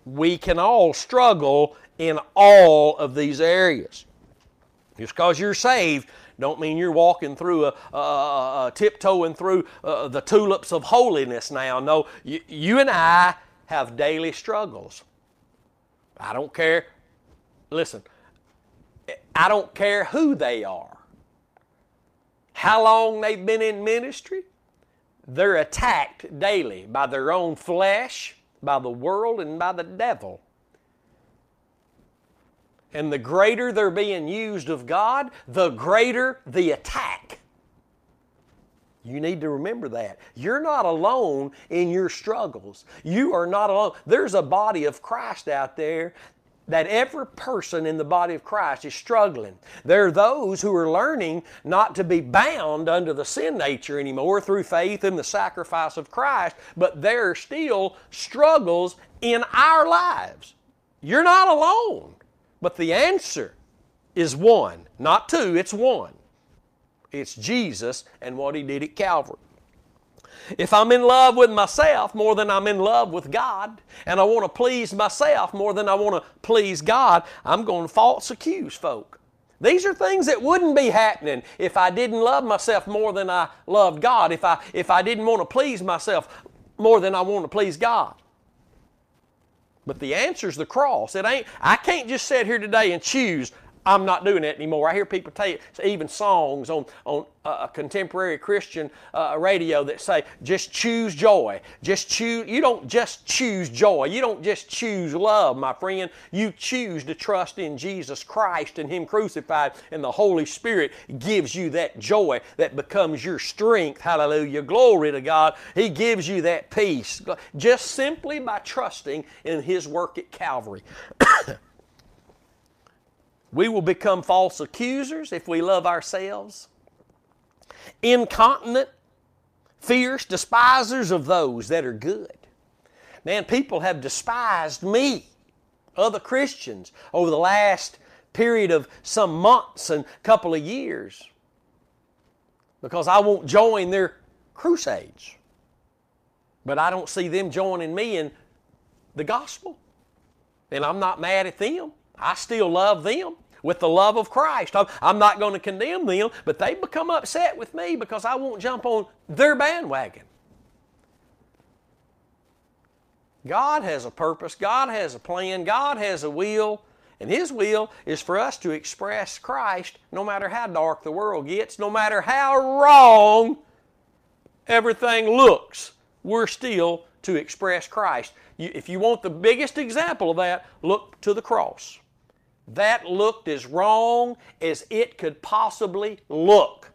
we can all struggle in all of these areas. Just because you're saved don't mean you're walking through a, a, a, tiptoeing through uh, the tulips of holiness now. No, you, you and I have daily struggles. I don't care. Listen, I don't care who they are how long they've been in ministry, they're attacked daily by their own flesh, by the world, and by the devil. And the greater they're being used of God, the greater the attack. You need to remember that. You're not alone in your struggles. You are not alone. There's a body of Christ out there that every person in the body of Christ is struggling. There are those who are learning not to be bound under the sin nature anymore through faith in the sacrifice of Christ, but there are still struggles in our lives. You're not alone, but the answer is one, not two, it's one. It's Jesus and what He did at Calvary. If I'm in love with myself more than I'm in love with God, and I want to please myself more than I want to please God, I'm going to false accuse folk. These are things that wouldn't be happening if I didn't love myself more than I loved God, if I, if I didn't want to please myself more than I want to please God. But the answer is the cross. It ain't, I can't just sit here today and choose, I'm not doing it anymore. I hear people take even songs on, on a contemporary Christian uh, radio that say, just choose joy. Just choose, you don't just choose joy. You don't just choose love, my friend. You choose to trust in Jesus Christ and Him crucified, and the Holy Spirit gives you that joy that becomes your strength. Hallelujah. Glory to God. He gives you that peace just simply by trusting in His work at Calvary. We will become false accusers if we love ourselves, incontinent, fierce despisers of those that are good. Man, people have despised me, other Christians, over the last period of some months and couple of years because I won't join their crusades. But I don't see them joining me in the gospel. And I'm not mad at them. I still love them with the love of Christ. I'm not going to condemn them, but they become upset with me because I won't jump on their bandwagon. God has a purpose, God has a plan, God has a will, and His will is for us to express Christ no matter how dark the world gets, no matter how wrong everything looks. We're still to express Christ. if you want the biggest example of that, look to the cross. That looked as wrong as it could possibly look.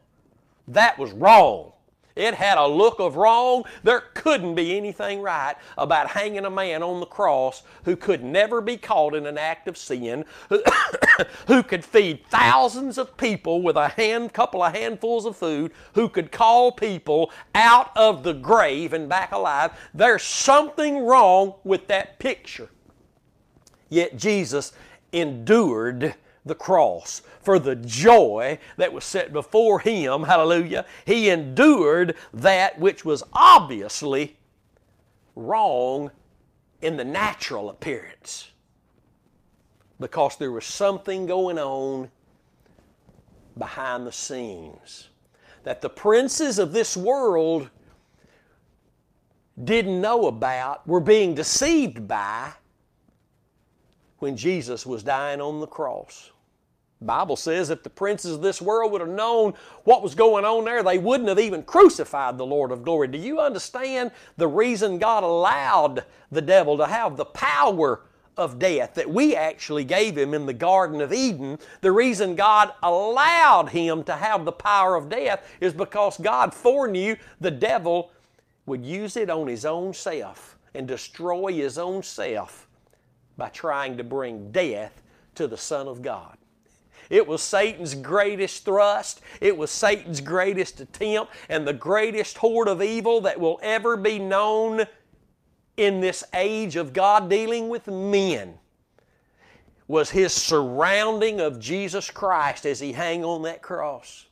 That was wrong. It had a look of wrong. There couldn't be anything right about hanging a man on the cross who could never be caught in an act of sin, who, could feed thousands of people with a hand, couple of handfuls of food, who could call people out of the grave and back alive. There's something wrong with that picture. Yet Jesus endured the cross for the joy that was set before him. Hallelujah. He endured that which was obviously wrong in the natural appearance because there was something going on behind the scenes that the princes of this world didn't know about, were being deceived by, when Jesus was dying on the cross. The Bible says if the princes of this world would have known what was going on there, they wouldn't have even crucified the Lord of glory. Do you understand the reason God allowed the devil to have the power of death that we actually gave him in the Garden of Eden? The reason God allowed him to have the power of death is because God foreknew the devil would use it on his own self and destroy his own self by trying to bring death to the Son of God. It was Satan's greatest thrust. It was Satan's greatest attempt and the greatest horde of evil that will ever be known in this age of God dealing with men was his surrounding of Jesus Christ as he hung on that cross.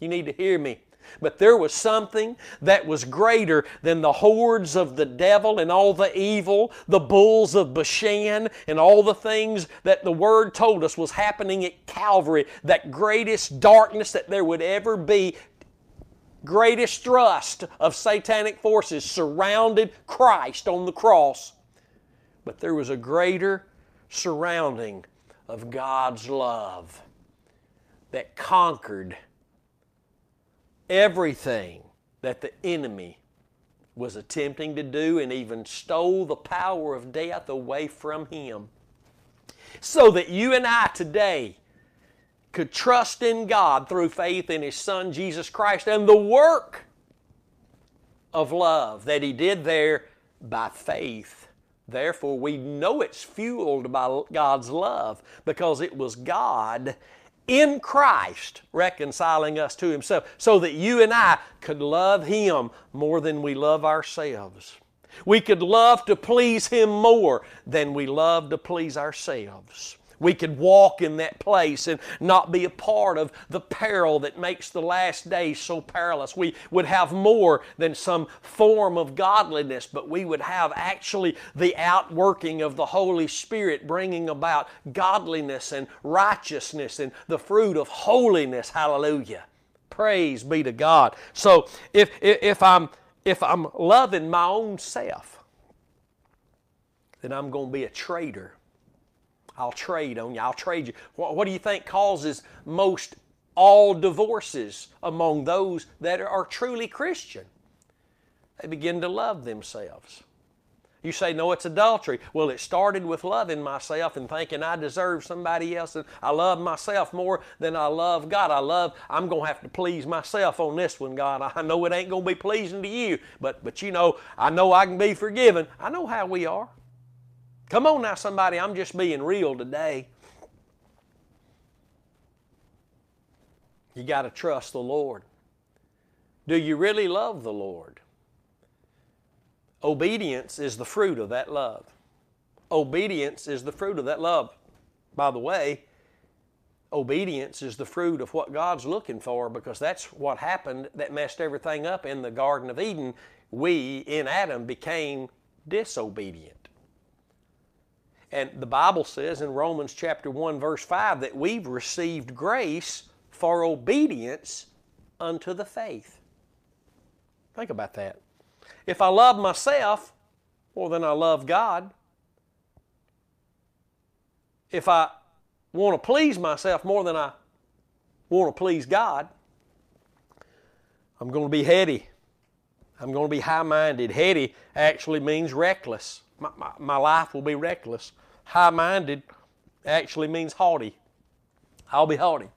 You need to hear me. But there was something that was greater than the hordes of the devil and all the evil, the bulls of Bashan, and all the things that the Word told us was happening at Calvary. That greatest darkness that there would ever be, greatest thrust of satanic forces surrounded Christ on the cross. But there was a greater surrounding of God's love that conquered everything that the enemy was attempting to do and even stole the power of death away from him. So that you and I today could trust in God through faith in His Son Jesus Christ and the work of love that He did there by faith. Therefore, we know it's fueled by God's love because it was God in Christ reconciling us to Himself so that you and I could love Him more than we love ourselves. We could love to please Him more than we love to please ourselves. We could walk in that place and not be a part of the peril that makes the last days so perilous. We would have more than some form of godliness, but we would have actually the outworking of the Holy Spirit bringing about godliness and righteousness and the fruit of holiness. Hallelujah. Praise be to God. So if, if, I'm, if I'm loving my own self, then I'm going to be a traitor I'll trade on you. I'll trade you. What, what do you think causes most all divorces among those that are truly Christian? They begin to love themselves. You say, no, it's adultery. Well, it started with loving myself and thinking I deserve somebody else and I love myself more than I love God. I love, I'm going to have to please myself on this one, God. I know it ain't going to be pleasing to you, but, but you know, I know I can be forgiven. I know how we are. Come on now, somebody, I'm just being real today. You got to trust the Lord. Do you really love the Lord? Obedience is the fruit of that love. Obedience is the fruit of that love. By the way, obedience is the fruit of what God's looking for because that's what happened that messed everything up in the Garden of Eden. We, in Adam, became disobedient. And the Bible says in Romans chapter 1 verse 5 that we've received grace for obedience unto the faith. Think about that. If I love myself more than I love God, if I want to please myself more than I want to please God, I'm going to be heady. I'm going to be high minded. Heady actually means reckless. My, my, life will be reckless. High minded actually means haughty. I'll be haughty.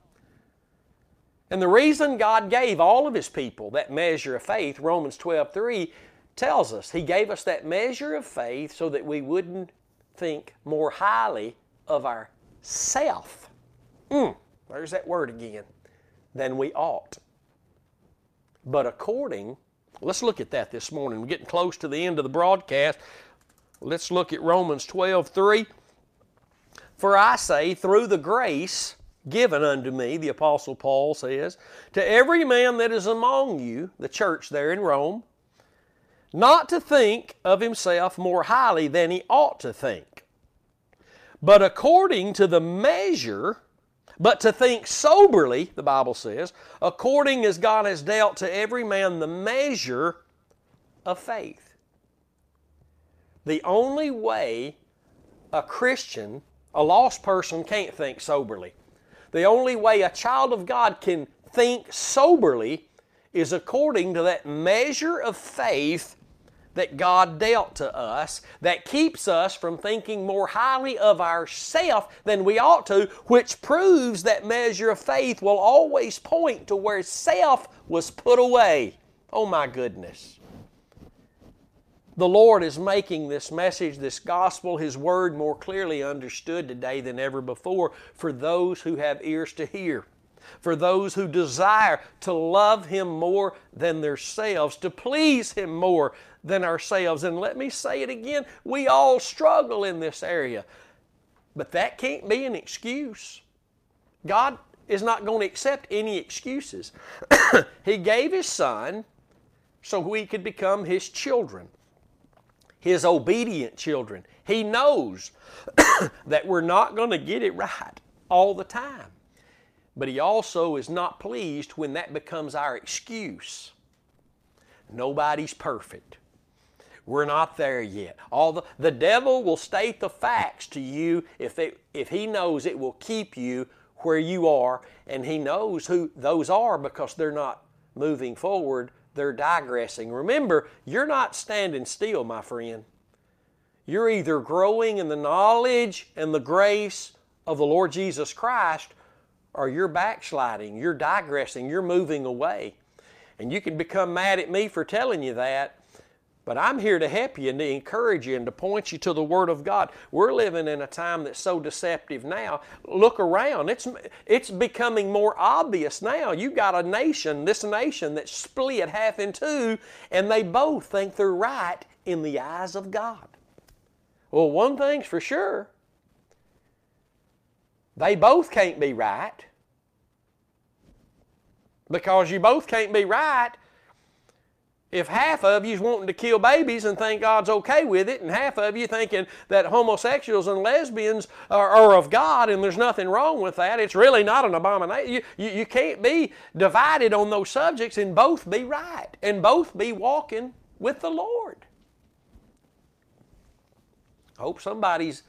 And the reason God gave all of His people that measure of faith, Romans 12 3, tells us He gave us that measure of faith so that we wouldn't think more highly of ourself. Mm, there's that word again. Than we ought. But according, let's look at that this morning. We're getting close to the end of the broadcast. Let's look at Romans 12 3. For I say, through the grace given unto me, the Apostle Paul says, to every man that is among you, the church there in Rome, not to think of himself more highly than he ought to think, but according to the measure, but to think soberly, the Bible says, according as God has dealt to every man the measure of faith. The only way a Christian a lost person can't think soberly. The only way a child of God can think soberly is according to that measure of faith that God dealt to us that keeps us from thinking more highly of ourself than we ought to, which proves that measure of faith will always point to where self was put away. Oh my goodness the Lord is making this message, this gospel, His word more clearly understood today than ever before for those who have ears to hear, for those who desire to love Him more than themselves, to please Him more than ourselves. And let me say it again we all struggle in this area, but that can't be an excuse. God is not going to accept any excuses. he gave His Son so we could become His children his obedient children. He knows that we're not going to get it right all the time. But He also is not pleased when that becomes our excuse. Nobody's perfect. We're not there yet. All the, the devil will state the facts to you if, they, if he knows it will keep you where you are, and he knows who those are because they're not moving forward they're digressing. Remember, you're not standing still, my friend. You're either growing in the knowledge and the grace of the Lord Jesus Christ, or you're backsliding, you're digressing, you're moving away. And you can become mad at me for telling you that, but I'm here to help you and to encourage you and to point you to the Word of God. We're living in a time that's so deceptive now. Look around. It's, it's becoming more obvious now. You've got a nation, this nation, that's split half in two, and they both think they're right in the eyes of God. Well, one thing's for sure They both can't be right. Because you both can't be right if half of you's wanting to kill babies and think God's okay with it, and half of you thinking that homosexuals and lesbians are, are of God and there's nothing wrong with that, it's really not an abomination. You, you, you can't be divided on those subjects and both be right and both be walking with the Lord. I hope somebody's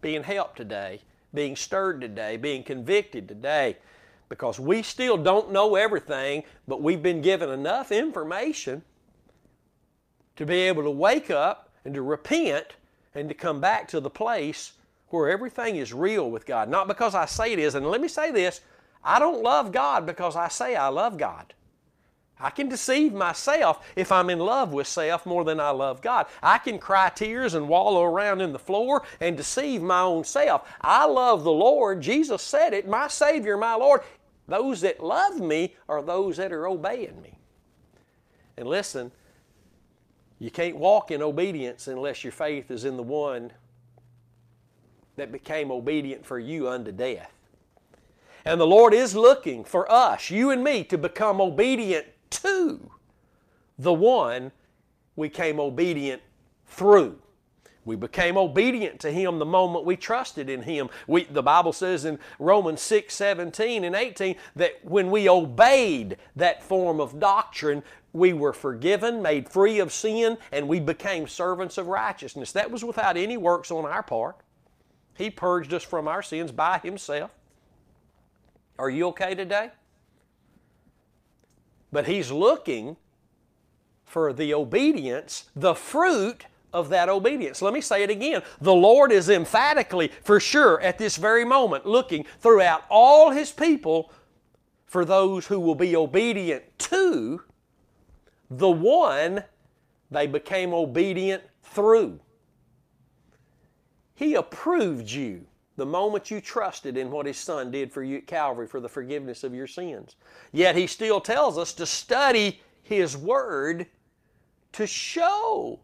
being helped today, being stirred today, being convicted today because we still don't know everything, but we've been given enough information to be able to wake up and to repent and to come back to the place where everything is real with God. Not because I say it is, and let me say this I don't love God because I say I love God. I can deceive myself if I'm in love with self more than I love God. I can cry tears and wallow around in the floor and deceive my own self. I love the Lord. Jesus said it, my Savior, my Lord. Those that love me are those that are obeying me. And listen, you can't walk in obedience unless your faith is in the one that became obedient for you unto death. And the Lord is looking for us, you and me, to become obedient to the one we came obedient through. We became obedient to Him the moment we trusted in Him. We, the Bible says in Romans 6 17 and 18 that when we obeyed that form of doctrine, we were forgiven, made free of sin, and we became servants of righteousness. That was without any works on our part. He purged us from our sins by Himself. Are you okay today? But He's looking for the obedience, the fruit of that obedience. Let me say it again. The Lord is emphatically, for sure, at this very moment, looking throughout all His people for those who will be obedient to the one they became obedient through. He approved you the moment you trusted in what His Son did for you at Calvary for the forgiveness of your sins. Yet He still tells us to study His Word to show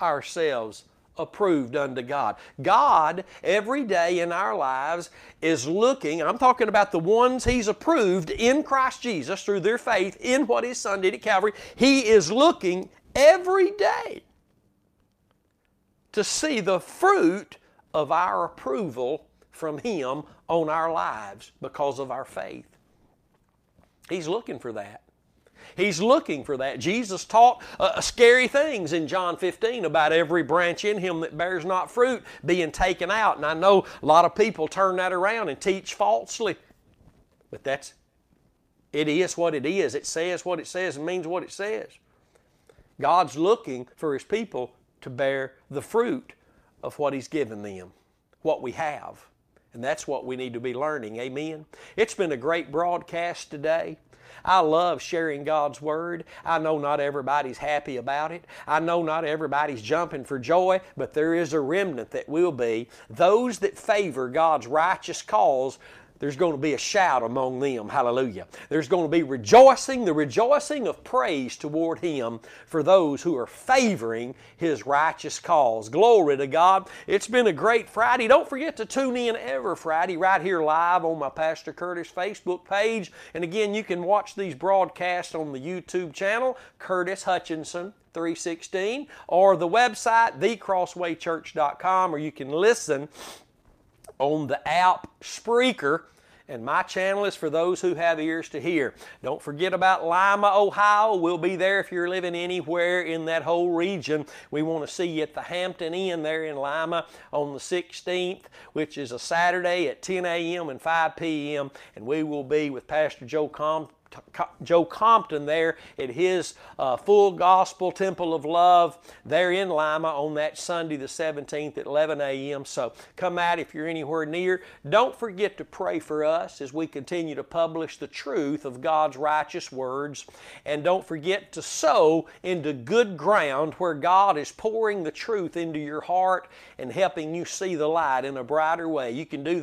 ourselves approved unto God. God, every day in our lives, is looking, I'm talking about the ones He's approved in Christ Jesus through their faith in what His Son did at Calvary. He is looking every day to see the fruit of our approval from Him on our lives because of our faith. He's looking for that. He's looking for that. Jesus taught uh, scary things in John 15 about every branch in him that bears not fruit being taken out. And I know a lot of people turn that around and teach falsely. But that's, it is what it is. It says what it says and means what it says. God's looking for His people to bear the fruit of what He's given them, what we have. And that's what we need to be learning. Amen. It's been a great broadcast today. I love sharing God's Word. I know not everybody's happy about it. I know not everybody's jumping for joy, but there is a remnant that will be. Those that favor God's righteous cause there's going to be a shout among them. Hallelujah. There's going to be rejoicing, the rejoicing of praise toward Him for those who are favoring His righteous cause. Glory to God. It's been a great Friday. Don't forget to tune in every Friday right here live on my Pastor Curtis Facebook page. And again, you can watch these broadcasts on the YouTube channel, Curtis Hutchinson. 316 or the website thecrosswaychurch.com or you can listen on the app Spreaker. And my channel is for those who have ears to hear. Don't forget about Lima, Ohio. We'll be there if you're living anywhere in that whole region. We want to see you at the Hampton Inn there in Lima on the 16th, which is a Saturday at 10 a.m. and 5 p.m. And we will be with Pastor Joe Com- Joe Compton there at his uh, Full Gospel Temple of Love there in Lima on that Sunday the 17th at 11 a.m. So come out if you're anywhere near. Don't forget to pray for us as we continue to publish the truth of God's righteous words. And don't forget to sow into good ground where God is pouring the truth into your heart and helping you see the light in a brighter way. You can do